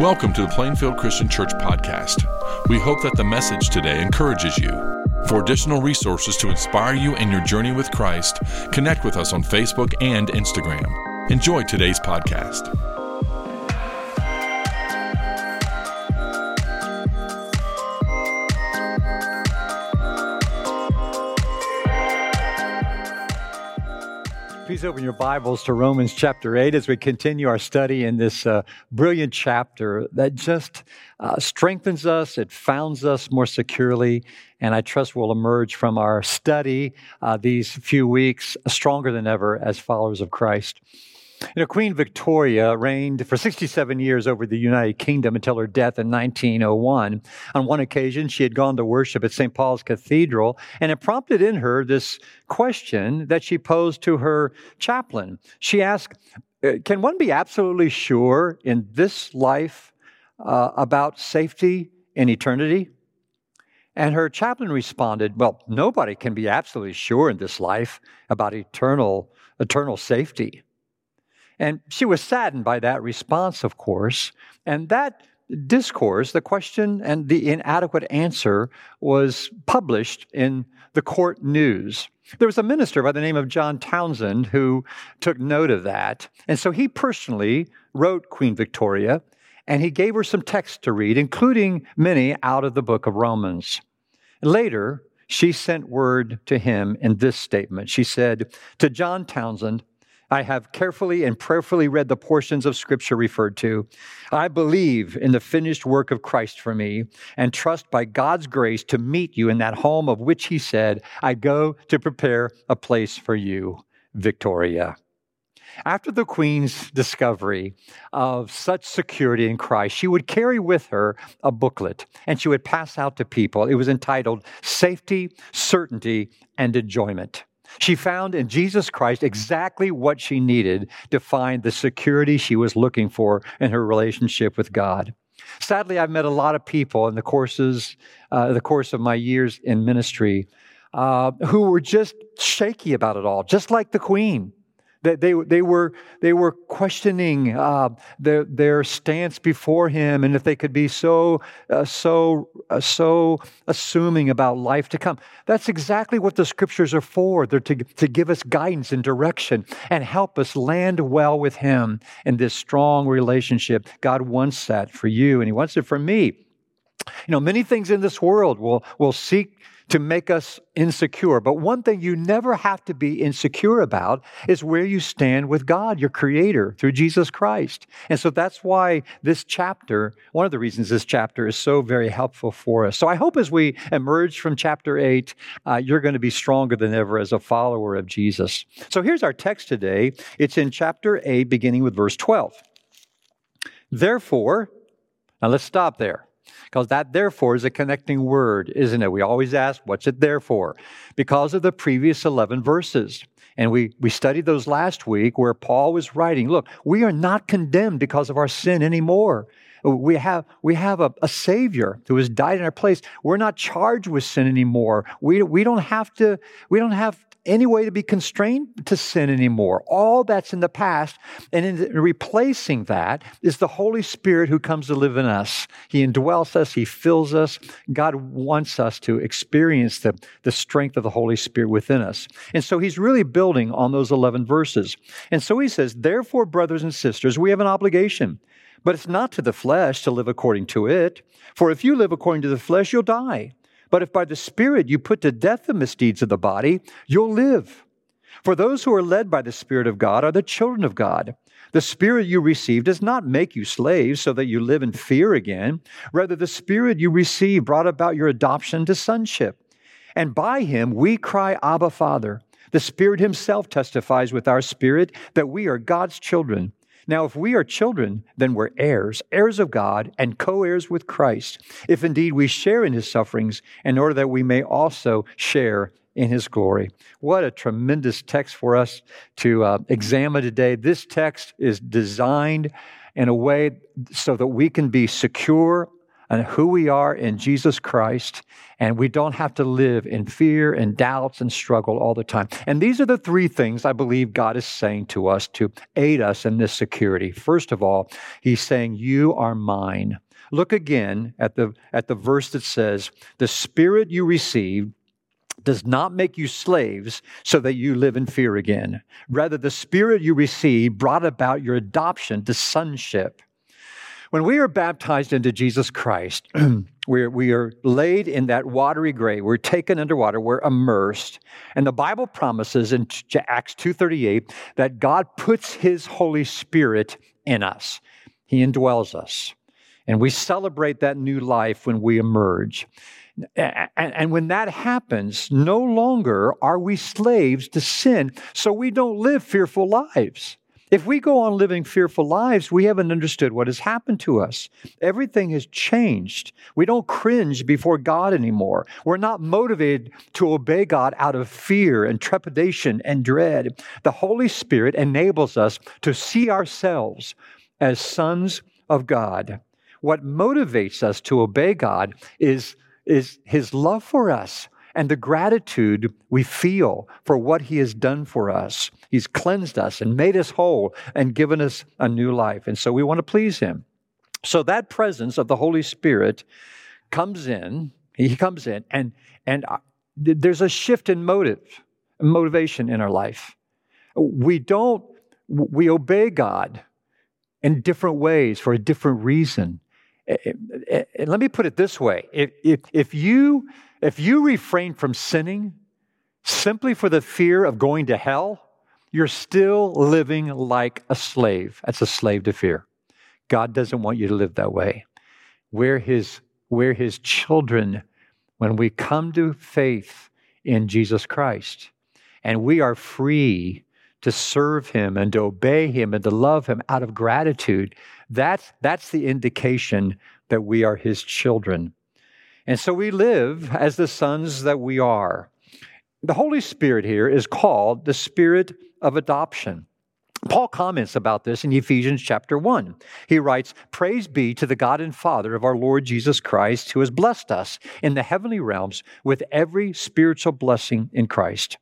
Welcome to the Plainfield Christian Church podcast. We hope that the message today encourages you. For additional resources to inspire you in your journey with Christ, connect with us on Facebook and Instagram. Enjoy today's podcast. Please open your Bibles to Romans chapter 8 as we continue our study in this uh, brilliant chapter that just uh, strengthens us, it founds us more securely, and I trust we'll emerge from our study uh, these few weeks stronger than ever as followers of Christ. You know, Queen Victoria reigned for 67 years over the United Kingdom until her death in 1901. On one occasion, she had gone to worship at St. Paul's Cathedral, and it prompted in her this question that she posed to her chaplain. She asked, uh, Can one be absolutely sure in this life uh, about safety in eternity? And her chaplain responded, Well, nobody can be absolutely sure in this life about eternal, eternal safety. And she was saddened by that response, of course. And that discourse, the question and the inadequate answer, was published in the court news. There was a minister by the name of John Townsend who took note of that. And so he personally wrote Queen Victoria and he gave her some text to read, including many out of the book of Romans. Later, she sent word to him in this statement. She said, To John Townsend, I have carefully and prayerfully read the portions of Scripture referred to. I believe in the finished work of Christ for me and trust by God's grace to meet you in that home of which He said, I go to prepare a place for you, Victoria. After the Queen's discovery of such security in Christ, she would carry with her a booklet and she would pass out to people. It was entitled Safety, Certainty, and Enjoyment. She found in Jesus Christ exactly what she needed to find the security she was looking for in her relationship with God. Sadly, I've met a lot of people in the courses, uh, the course of my years in ministry, uh, who were just shaky about it all, just like the Queen. They, they, they, were, they were questioning uh, their, their stance before him and if they could be so, uh, so, uh, so assuming about life to come. That's exactly what the scriptures are for. They're to, to give us guidance and direction and help us land well with him in this strong relationship. God wants that for you and he wants it for me. You know, many things in this world will, will seek to make us insecure. But one thing you never have to be insecure about is where you stand with God, your creator, through Jesus Christ. And so that's why this chapter, one of the reasons this chapter is so very helpful for us. So I hope as we emerge from chapter 8, uh, you're going to be stronger than ever as a follower of Jesus. So here's our text today. It's in chapter 8, beginning with verse 12. Therefore, now let's stop there. Because that therefore is a connecting word, isn't it? We always ask, what's it there for? Because of the previous 11 verses. And we, we studied those last week where Paul was writing, look, we are not condemned because of our sin anymore. We have, we have a, a Savior who has died in our place. We're not charged with sin anymore. We, we don't have to, we don't have any way to be constrained to sin anymore. All that's in the past. And in replacing that is the Holy Spirit who comes to live in us. He indwells us, He fills us. God wants us to experience the, the strength of the Holy Spirit within us. And so He's really building on those 11 verses. And so He says, Therefore, brothers and sisters, we have an obligation. But it's not to the flesh to live according to it. For if you live according to the flesh, you'll die. But if by the Spirit you put to death the misdeeds of the body, you'll live. For those who are led by the Spirit of God are the children of God. The Spirit you received does not make you slaves so that you live in fear again. Rather, the Spirit you received brought about your adoption to sonship. And by him we cry, Abba, Father. The Spirit Himself testifies with our spirit that we are God's children. Now, if we are children, then we're heirs, heirs of God, and co heirs with Christ, if indeed we share in his sufferings, in order that we may also share in his glory. What a tremendous text for us to uh, examine today. This text is designed in a way so that we can be secure and who we are in Jesus Christ, and we don't have to live in fear and doubts and struggle all the time. And these are the three things I believe God is saying to us to aid us in this security. First of all, He's saying, You are mine. Look again at the, at the verse that says, The Spirit you received does not make you slaves so that you live in fear again. Rather, the Spirit you received brought about your adoption to sonship. When we are baptized into Jesus Christ, we're, we are laid in that watery grave. We're taken underwater. We're immersed. And the Bible promises in Acts 2.38 that God puts his Holy Spirit in us. He indwells us. And we celebrate that new life when we emerge. And, when that happens, no longer are we slaves to sin, so we don't live fearful lives. If we go on living fearful lives, we haven't understood what has happened to us. Everything has changed. We don't cringe before God anymore. We're not motivated to obey God out of fear and trepidation and dread. The Holy Spirit enables us to see ourselves as sons of God. What motivates us to obey God is, is His love for us and the gratitude we feel for what He has done for us. He's cleansed us and made us whole and given us a new life. And so we want to please Him. So that presence of the Holy Spirit comes in, He comes in, and, and there's a shift in motive, motivation in our life. We don't, we obey God in different ways for a different reason. And let me put it this way if, if, if you if you refrain from sinning simply for the fear of going to hell, you're still living like a slave. That's a slave to fear. God doesn't want you to live that way. We're his, we're his children when we come to faith in Jesus Christ. And we are free to serve him and to obey him and to love him out of gratitude. That's, that's the indication that we are his children. And so we live as the sons that we are. The Holy Spirit here is called the Spirit of adoption. Paul comments about this in Ephesians chapter 1. He writes, Praise be to the God and Father of our Lord Jesus Christ, who has blessed us in the heavenly realms with every spiritual blessing in Christ.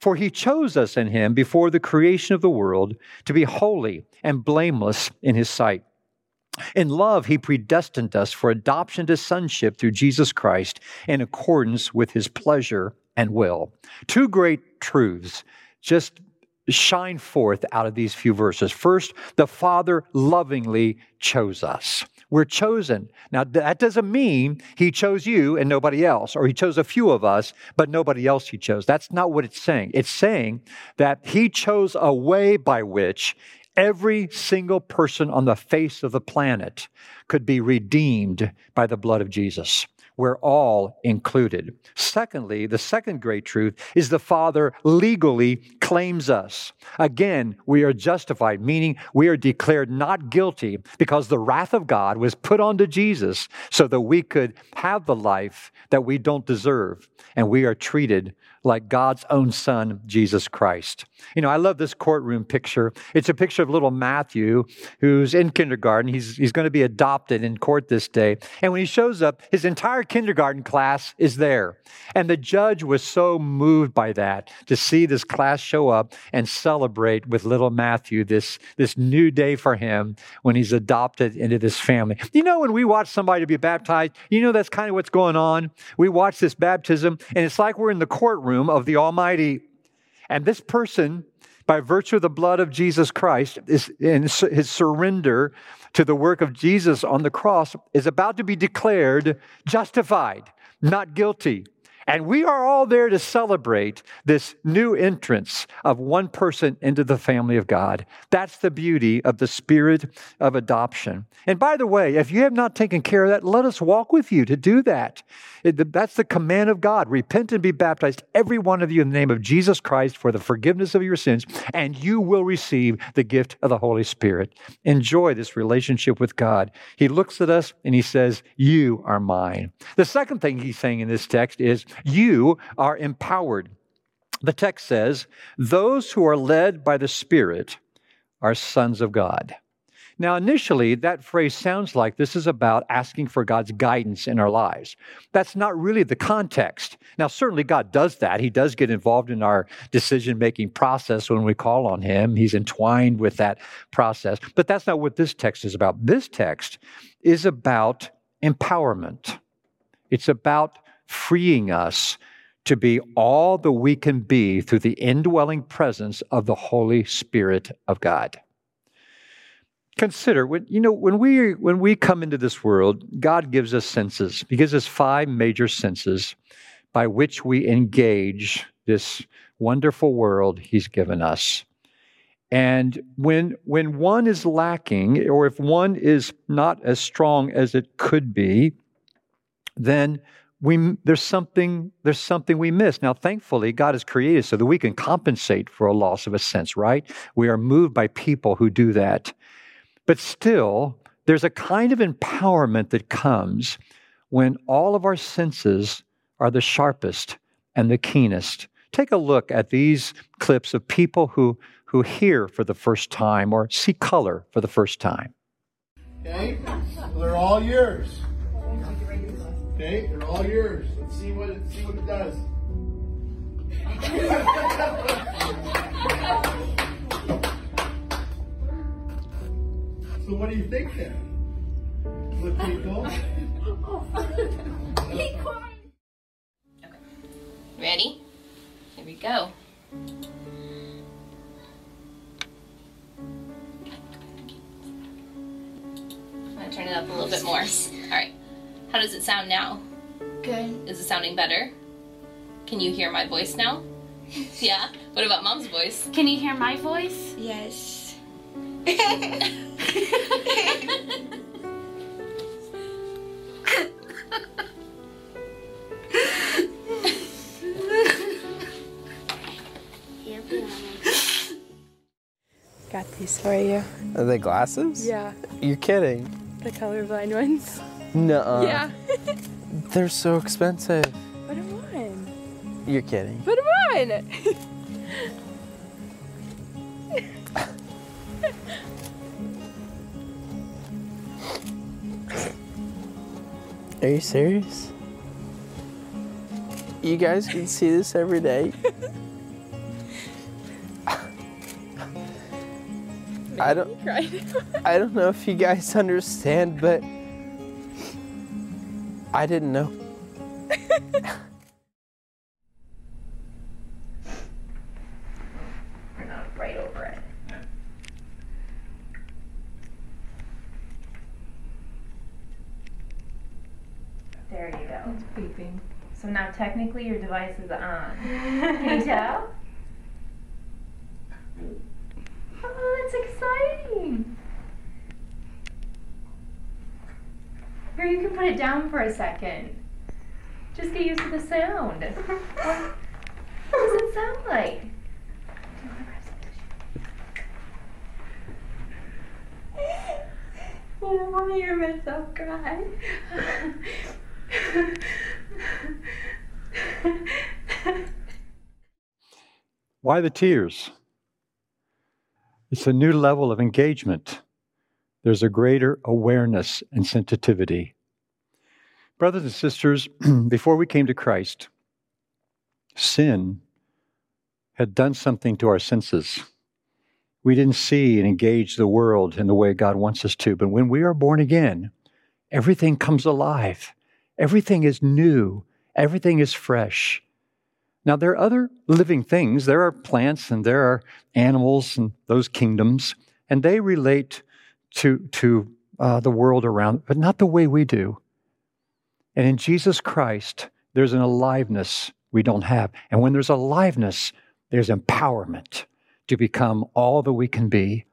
For he chose us in him before the creation of the world to be holy and blameless in his sight. In love, he predestined us for adoption to sonship through Jesus Christ in accordance with his pleasure and will. Two great truths just shine forth out of these few verses. First, the Father lovingly chose us. We're chosen. Now, that doesn't mean he chose you and nobody else, or he chose a few of us, but nobody else he chose. That's not what it's saying. It's saying that he chose a way by which every single person on the face of the planet could be redeemed by the blood of Jesus. We're all included. Secondly, the second great truth is the Father legally claims us. Again, we are justified, meaning we are declared not guilty because the wrath of God was put onto Jesus so that we could have the life that we don't deserve. And we are treated like God's own son, Jesus Christ. You know, I love this courtroom picture. It's a picture of little Matthew who's in kindergarten. He's, he's going to be adopted in court this day. And when he shows up, his entire kindergarten class is there. And the judge was so moved by that to see this class show up and celebrate with little Matthew this, this new day for him when he's adopted into this family. You know, when we watch somebody to be baptized, you know that's kind of what's going on. We watch this baptism, and it's like we're in the courtroom of the Almighty. And this person, by virtue of the blood of Jesus Christ, is in his surrender to the work of Jesus on the cross, is about to be declared justified, not guilty. And we are all there to celebrate this new entrance of one person into the family of God. That's the beauty of the spirit of adoption. And by the way, if you have not taken care of that, let us walk with you to do that. That's the command of God. Repent and be baptized, every one of you, in the name of Jesus Christ for the forgiveness of your sins, and you will receive the gift of the Holy Spirit. Enjoy this relationship with God. He looks at us and he says, You are mine. The second thing he's saying in this text is, you are empowered. The text says, Those who are led by the Spirit are sons of God. Now, initially, that phrase sounds like this is about asking for God's guidance in our lives. That's not really the context. Now, certainly God does that. He does get involved in our decision making process when we call on Him, He's entwined with that process. But that's not what this text is about. This text is about empowerment, it's about freeing us to be all that we can be through the indwelling presence of the Holy Spirit of God. Consider when you know when we when we come into this world god gives us senses. He gives us five major senses by which we engage this wonderful world he's given us. And when when one is lacking or if one is not as strong as it could be then we there's something there's something we miss now thankfully god has created so that we can compensate for a loss of a sense right we are moved by people who do that but still, there's a kind of empowerment that comes when all of our senses are the sharpest and the keenest. Take a look at these clips of people who, who hear for the first time or see color for the first time. Okay? they're all yours. Okay? They're all yours. Let's see what it, see what it does. So what do you think then? Pretty cool? Okay. Ready? Here we go. I'm gonna turn it up a little bit more. Alright. How does it sound now? Good. Is it sounding better? Can you hear my voice now? yeah? What about mom's voice? Can you hear my voice? Yes. Got these for you. Are they glasses? Yeah, You're kidding. the colorblind ones. Nuh-uh. Yeah. They're so expensive. Put them on. You're kidding. Put them on. Are you serious? You guys can see this every day. I don't I don't know if you guys understand, but I didn't know. right over it. There you go. It's beeping. So now technically your device is on. Can you tell? Oh, that's exciting. Here, you can put it down for a second. Just get used to the sound. What, what does it sound like? Do you want to grab? Oh, mommy, you're myself cry. Why the tears? It's a new level of engagement. There's a greater awareness and sensitivity. Brothers and sisters, before we came to Christ, sin had done something to our senses. We didn't see and engage the world in the way God wants us to. But when we are born again, everything comes alive. Everything is new. Everything is fresh. Now, there are other living things. There are plants and there are animals and those kingdoms, and they relate to, to uh, the world around, but not the way we do. And in Jesus Christ, there's an aliveness we don't have. And when there's aliveness, there's empowerment to become all that we can be.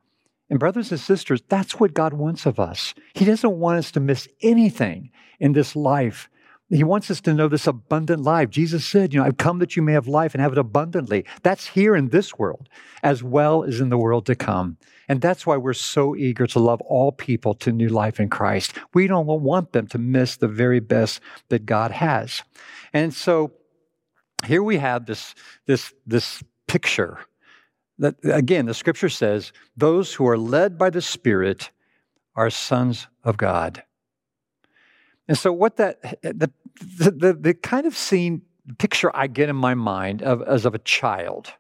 And, brothers and sisters, that's what God wants of us. He doesn't want us to miss anything in this life. He wants us to know this abundant life. Jesus said, You know, I've come that you may have life and have it abundantly. That's here in this world as well as in the world to come. And that's why we're so eager to love all people to new life in Christ. We don't want them to miss the very best that God has. And so here we have this, this, this picture that, again, the scripture says, those who are led by the Spirit, are sons of God. And so, what that, the, the, the, kind of scene, picture I get in my mind of, as of a child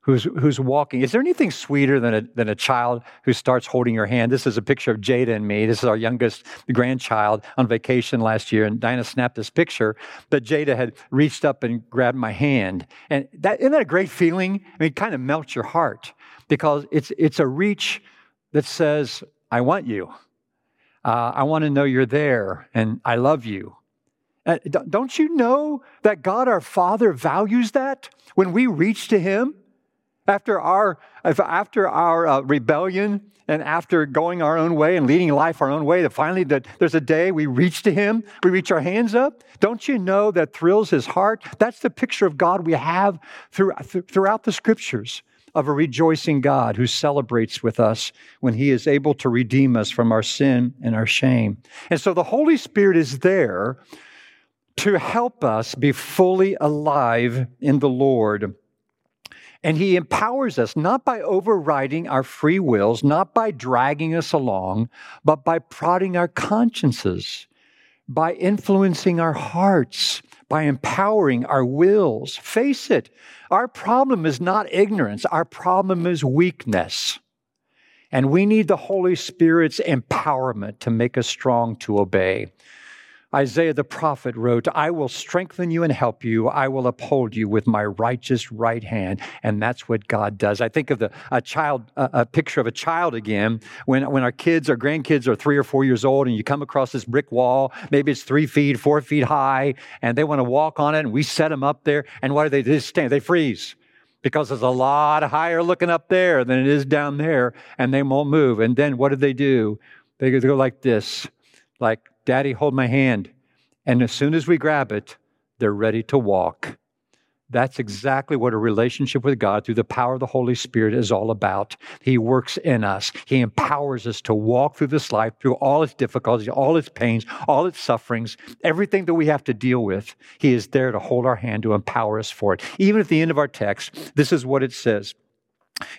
who's, who's walking. Is there anything sweeter than a, than a child who starts holding your hand? This is a picture of Jada and me. This is our youngest grandchild on vacation last year. And Dinah snapped this picture But Jada had reached up and grabbed my hand. And that, isn't that a great feeling? I mean, it kind of melts your heart because it's, it's a reach that says, I want you. Uh, I want to know you're there and I love you. Uh, don't you know that God our Father values that when we reach to Him? After our, after our uh, rebellion and after going our own way and leading life our own way, that finally that there's a day we reach to Him, we reach our hands up. Don't you know that thrills His heart? That's the picture of God we have through, throughout the Scriptures of a rejoicing God who celebrates with us when He is able to redeem us from our sin and our shame. And so the Holy Spirit is there to help us be fully alive in the Lord. And he empowers us not by overriding our free wills, not by dragging us along, but by prodding our consciences, by influencing our hearts, by empowering our wills. Face it, our problem is not ignorance, our problem is weakness. And we need the Holy Spirit's empowerment to make us strong to obey. Isaiah the prophet wrote, I will strengthen you and help you. I will uphold you with my righteous right hand. And that's what God does. I think of the, a child, a, a picture of a child again, when, when our kids or grandkids are three or four years old and you come across this brick wall, maybe it's three feet, four feet high, and they want to walk on it and we set them up there. And what do they do? They stand, they freeze because it's a lot higher looking up there than it is down there and they won't move. And then what do they do? They go like this, like Daddy, hold my hand. And as soon as we grab it, they're ready to walk. That's exactly what a relationship with God through the power of the Holy Spirit is all about. He works in us. He empowers us to walk through this life, through all its difficulties, all its pains, all its sufferings, everything that we have to deal with. He is there to hold our hand to empower us for it. Even at the end of our text, this is what it says.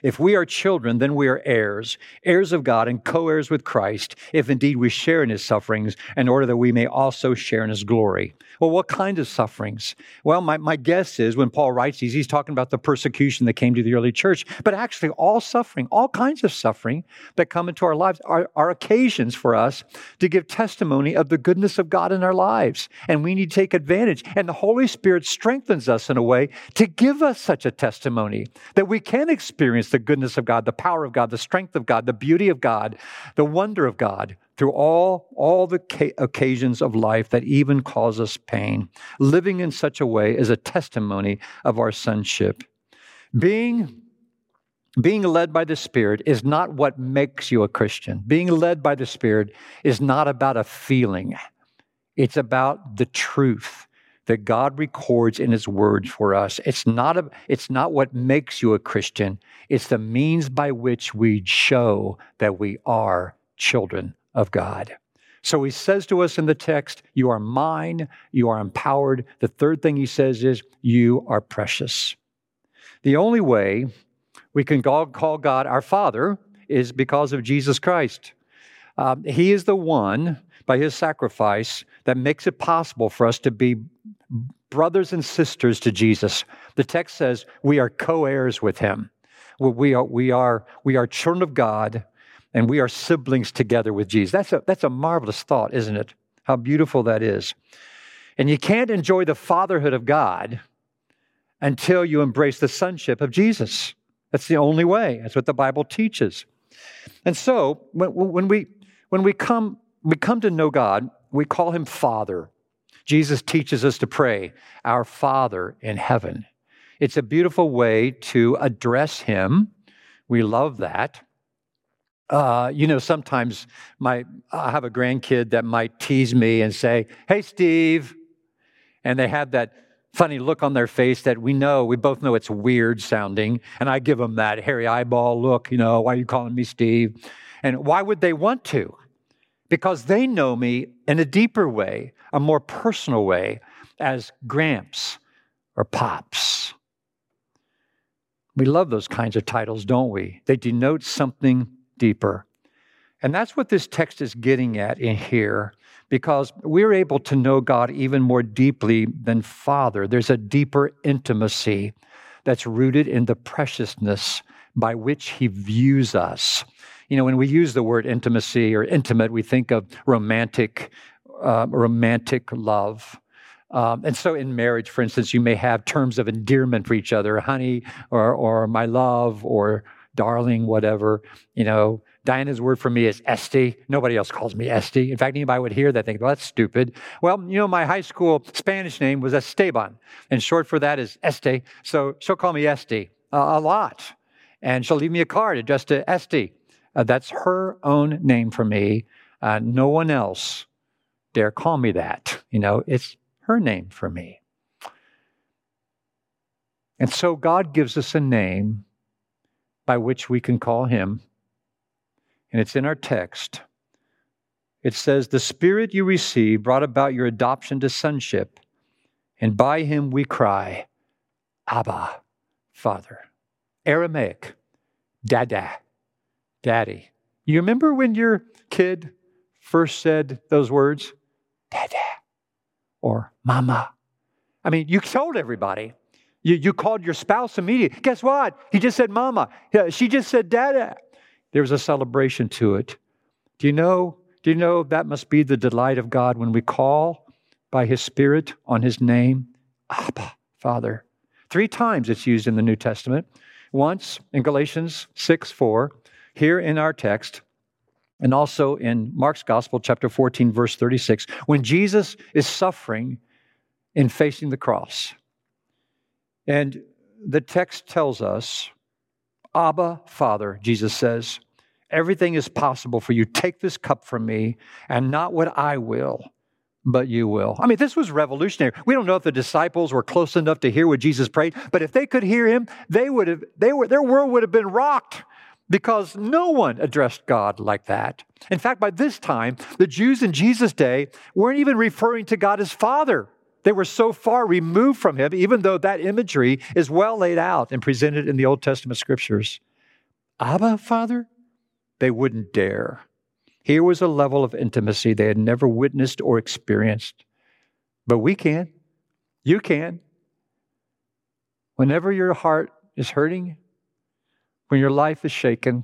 If we are children, then we are heirs, heirs of God and co heirs with Christ, if indeed we share in his sufferings, in order that we may also share in his glory. Well, what kind of sufferings? Well, my, my guess is when Paul writes these, he's talking about the persecution that came to the early church, but actually, all suffering, all kinds of suffering that come into our lives are, are occasions for us to give testimony of the goodness of God in our lives. And we need to take advantage. And the Holy Spirit strengthens us in a way to give us such a testimony that we can experience experience the goodness of God, the power of God, the strength of God, the beauty of God, the wonder of God through all, all the ca- occasions of life that even cause us pain. Living in such a way is a testimony of our sonship. Being being led by the Spirit is not what makes you a Christian. Being led by the Spirit is not about a feeling, it's about the truth that God records in His Word for us. It's not, a, it's not what makes you a Christian, it's the means by which we show that we are children of God. So he says to us in the text, You are mine, you are empowered. The third thing he says is, You are precious. The only way we can call God our Father is because of Jesus Christ. Um, he is the one, by his sacrifice, that makes it possible for us to be brothers and sisters to Jesus. The text says we are co heirs with him. We are, we, are, we are children of God and we are siblings together with Jesus. That's a, that's a marvelous thought, isn't it? How beautiful that is. And you can't enjoy the fatherhood of God until you embrace the sonship of Jesus. That's the only way. That's what the Bible teaches. And so when, when, we, when we, come, we come to know God, we call him Father. Jesus teaches us to pray, Our Father in heaven. It's a beautiful way to address Him. We love that. Uh, you know, sometimes my I have a grandkid that might tease me and say, "Hey, Steve," and they have that funny look on their face that we know we both know it's weird sounding, and I give them that hairy eyeball look. You know, why are you calling me Steve? And why would they want to? Because they know me in a deeper way a more personal way as Gramps or Pops. We love those kinds of titles, don't we? They denote something deeper. And that's what this text is getting at in here, because we're able to know God even more deeply than Father. There's a deeper intimacy that's rooted in the preciousness by which He views us. You know, when we use the word intimacy or intimate, we think of romantic, uh, romantic love. Um, and so in marriage, for instance, you may have terms of endearment for each other, honey, or, or my love, or darling, whatever. You know, Diana's word for me is Esty. Nobody else calls me Esty. In fact, anybody would hear that think, well, that's stupid. Well, you know, my high school Spanish name was Esteban, and short for that is Este. So she'll call me Esty uh, a lot. And she'll leave me a card addressed to Esty. Uh, that's her own name for me. Uh, no one else dare call me that. You know, it's her name for me. And so God gives us a name by which we can call him. And it's in our text. It says, The Spirit you received brought about your adoption to sonship, and by him we cry, Abba, Father. Aramaic, Dada, Daddy. You remember when your kid first said those words? Dada or Mama. I mean, you told everybody. You, you called your spouse immediately. Guess what? He just said Mama. She just said Dada. There was a celebration to it. Do you know? Do you know that must be the delight of God when we call by His Spirit on His name? Abba, Father. Three times it's used in the New Testament. Once in Galatians 6 4, here in our text, and also in Mark's Gospel, chapter 14, verse 36, when Jesus is suffering in facing the cross. And the text tells us, Abba, Father, Jesus says, everything is possible for you. Take this cup from me, and not what I will, but you will. I mean, this was revolutionary. We don't know if the disciples were close enough to hear what Jesus prayed, but if they could hear him, they would have, they were, their world would have been rocked because no one addressed God like that. In fact, by this time, the Jews in Jesus' day weren't even referring to God as Father. They were so far removed from Him, even though that imagery is well laid out and presented in the Old Testament scriptures. Abba, Father? They wouldn't dare. Here was a level of intimacy they had never witnessed or experienced. But we can. You can. Whenever your heart is hurting, when your life is shaken,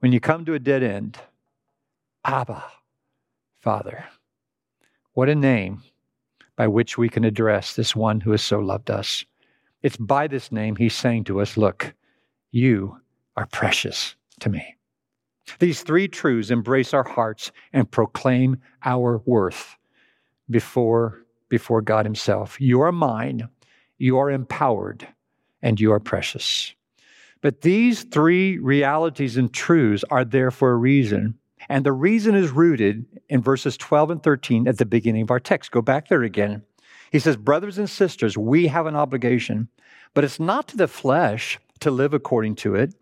when you come to a dead end, Abba, Father. What a name by which we can address this one who has so loved us. It's by this name he's saying to us, Look, you are precious to me. These three truths embrace our hearts and proclaim our worth before, before God Himself. You are mine, you are empowered, and you are precious. But these three realities and truths are there for a reason. And the reason is rooted in verses 12 and 13 at the beginning of our text. Go back there again. He says, Brothers and sisters, we have an obligation, but it's not to the flesh to live according to it.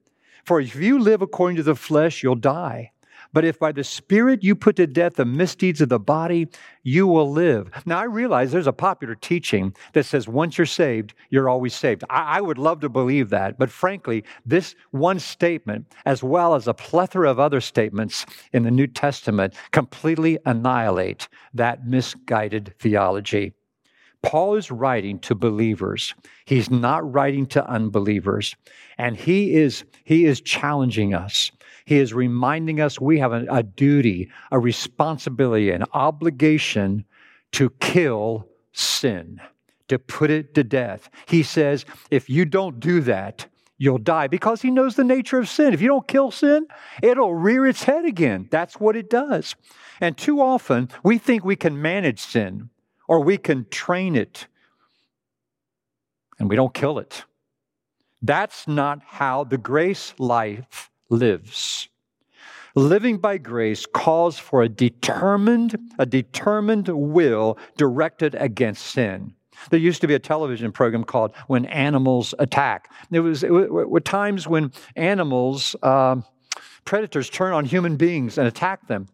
For if you live according to the flesh, you'll die. But if by the Spirit you put to death the misdeeds of the body, you will live. Now, I realize there's a popular teaching that says once you're saved, you're always saved. I, I, would love to believe that. But frankly, this one statement, as well as a plethora of other statements in the New Testament, completely annihilate that misguided theology. Paul is writing to believers. He's not writing to unbelievers. And he is, he is challenging us. He is reminding us we have a, a duty, a responsibility, an obligation to kill sin, to put it to death. He says, if you don't do that, you'll die because he knows the nature of sin. If you don't kill sin, it'll rear its head again. That's what it does. And too often, we think we can manage sin or we can train it and we don't kill it. That's not how the grace life lives. Living by grace calls for a determined, a determined will directed against sin. There used to be a television program called When Animals Attack. There was it were times when animals, uh, predators, turn on human beings and attack them.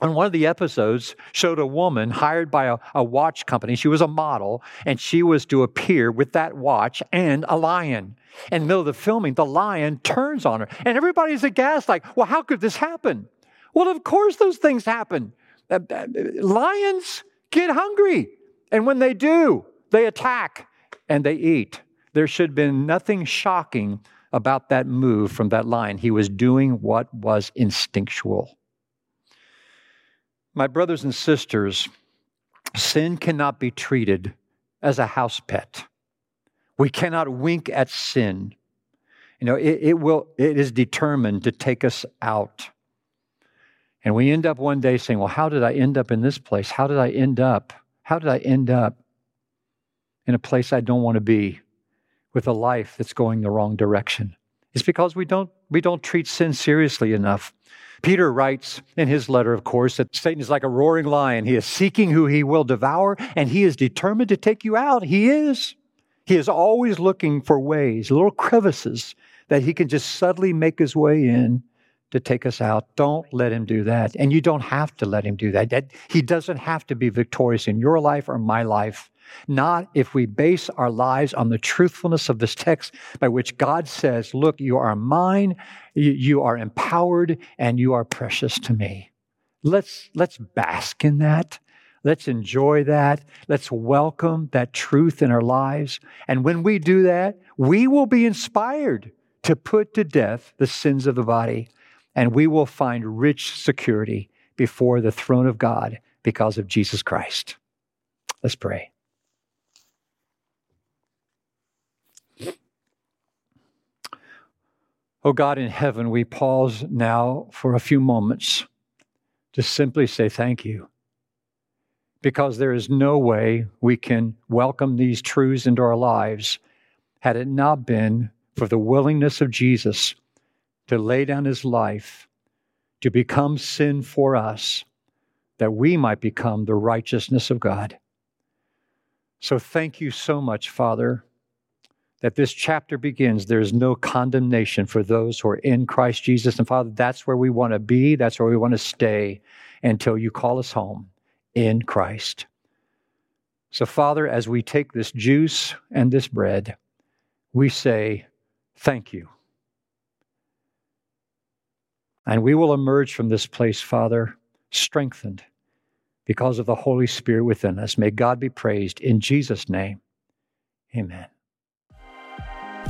And one of the episodes showed a woman hired by a, a, watch company. She was a model, and she was to appear with that watch and a lion. In the middle of the filming, the lion turns on her, and everybody's aghast, like, well, how could this happen? Well, of course, those things happen. Uh, uh, lions get hungry. And when they do, they attack and they eat. There should have been nothing shocking about that move from that lion. He was doing what was instinctual. My brothers and sisters, sin cannot be treated as a house pet. We cannot wink at sin. You know, it, it, will, it is determined to take us out. And we end up one day saying, Well, how did I end up in this place? How did I end up? How did I end up in a place I don't want to be with a life that's going the wrong direction? It's because we don't, we don't treat sin seriously enough. Peter writes in his letter, of course, that Satan is like a roaring lion. He is seeking who he will devour, and he is determined to take you out. He is. He is always looking for ways, little crevices that he can just subtly make his way in to take us out. Don't let him do that. And you don't have to let him do that. He doesn't have to be victorious in your life or my life. Not if we base our lives on the truthfulness of this text by which God says, Look, you are mine, you are empowered, and you are precious to me. Let's, let's bask in that. Let's enjoy that. Let's welcome that truth in our lives. And when we do that, we will be inspired to put to death the sins of the body, and we will find rich security before the throne of God because of Jesus Christ. Let's pray. Oh God in heaven, we pause now for a few moments to simply say thank you. Because there is no way we can welcome these truths into our lives had it not been for the willingness of Jesus to lay down his life, to become sin for us, that we might become the righteousness of God. So thank you so much, Father that this chapter begins, there's no condemnation for those who are in Christ Jesus. And Father, that's where we want to be. That's where we want to stay until you call us home in Christ. So, Father, as we take this juice and this bread, we say, Thank you. And we will emerge from this place, Father, strengthened because of the Holy Spirit within us. May God be praised in Jesus' name. Amen.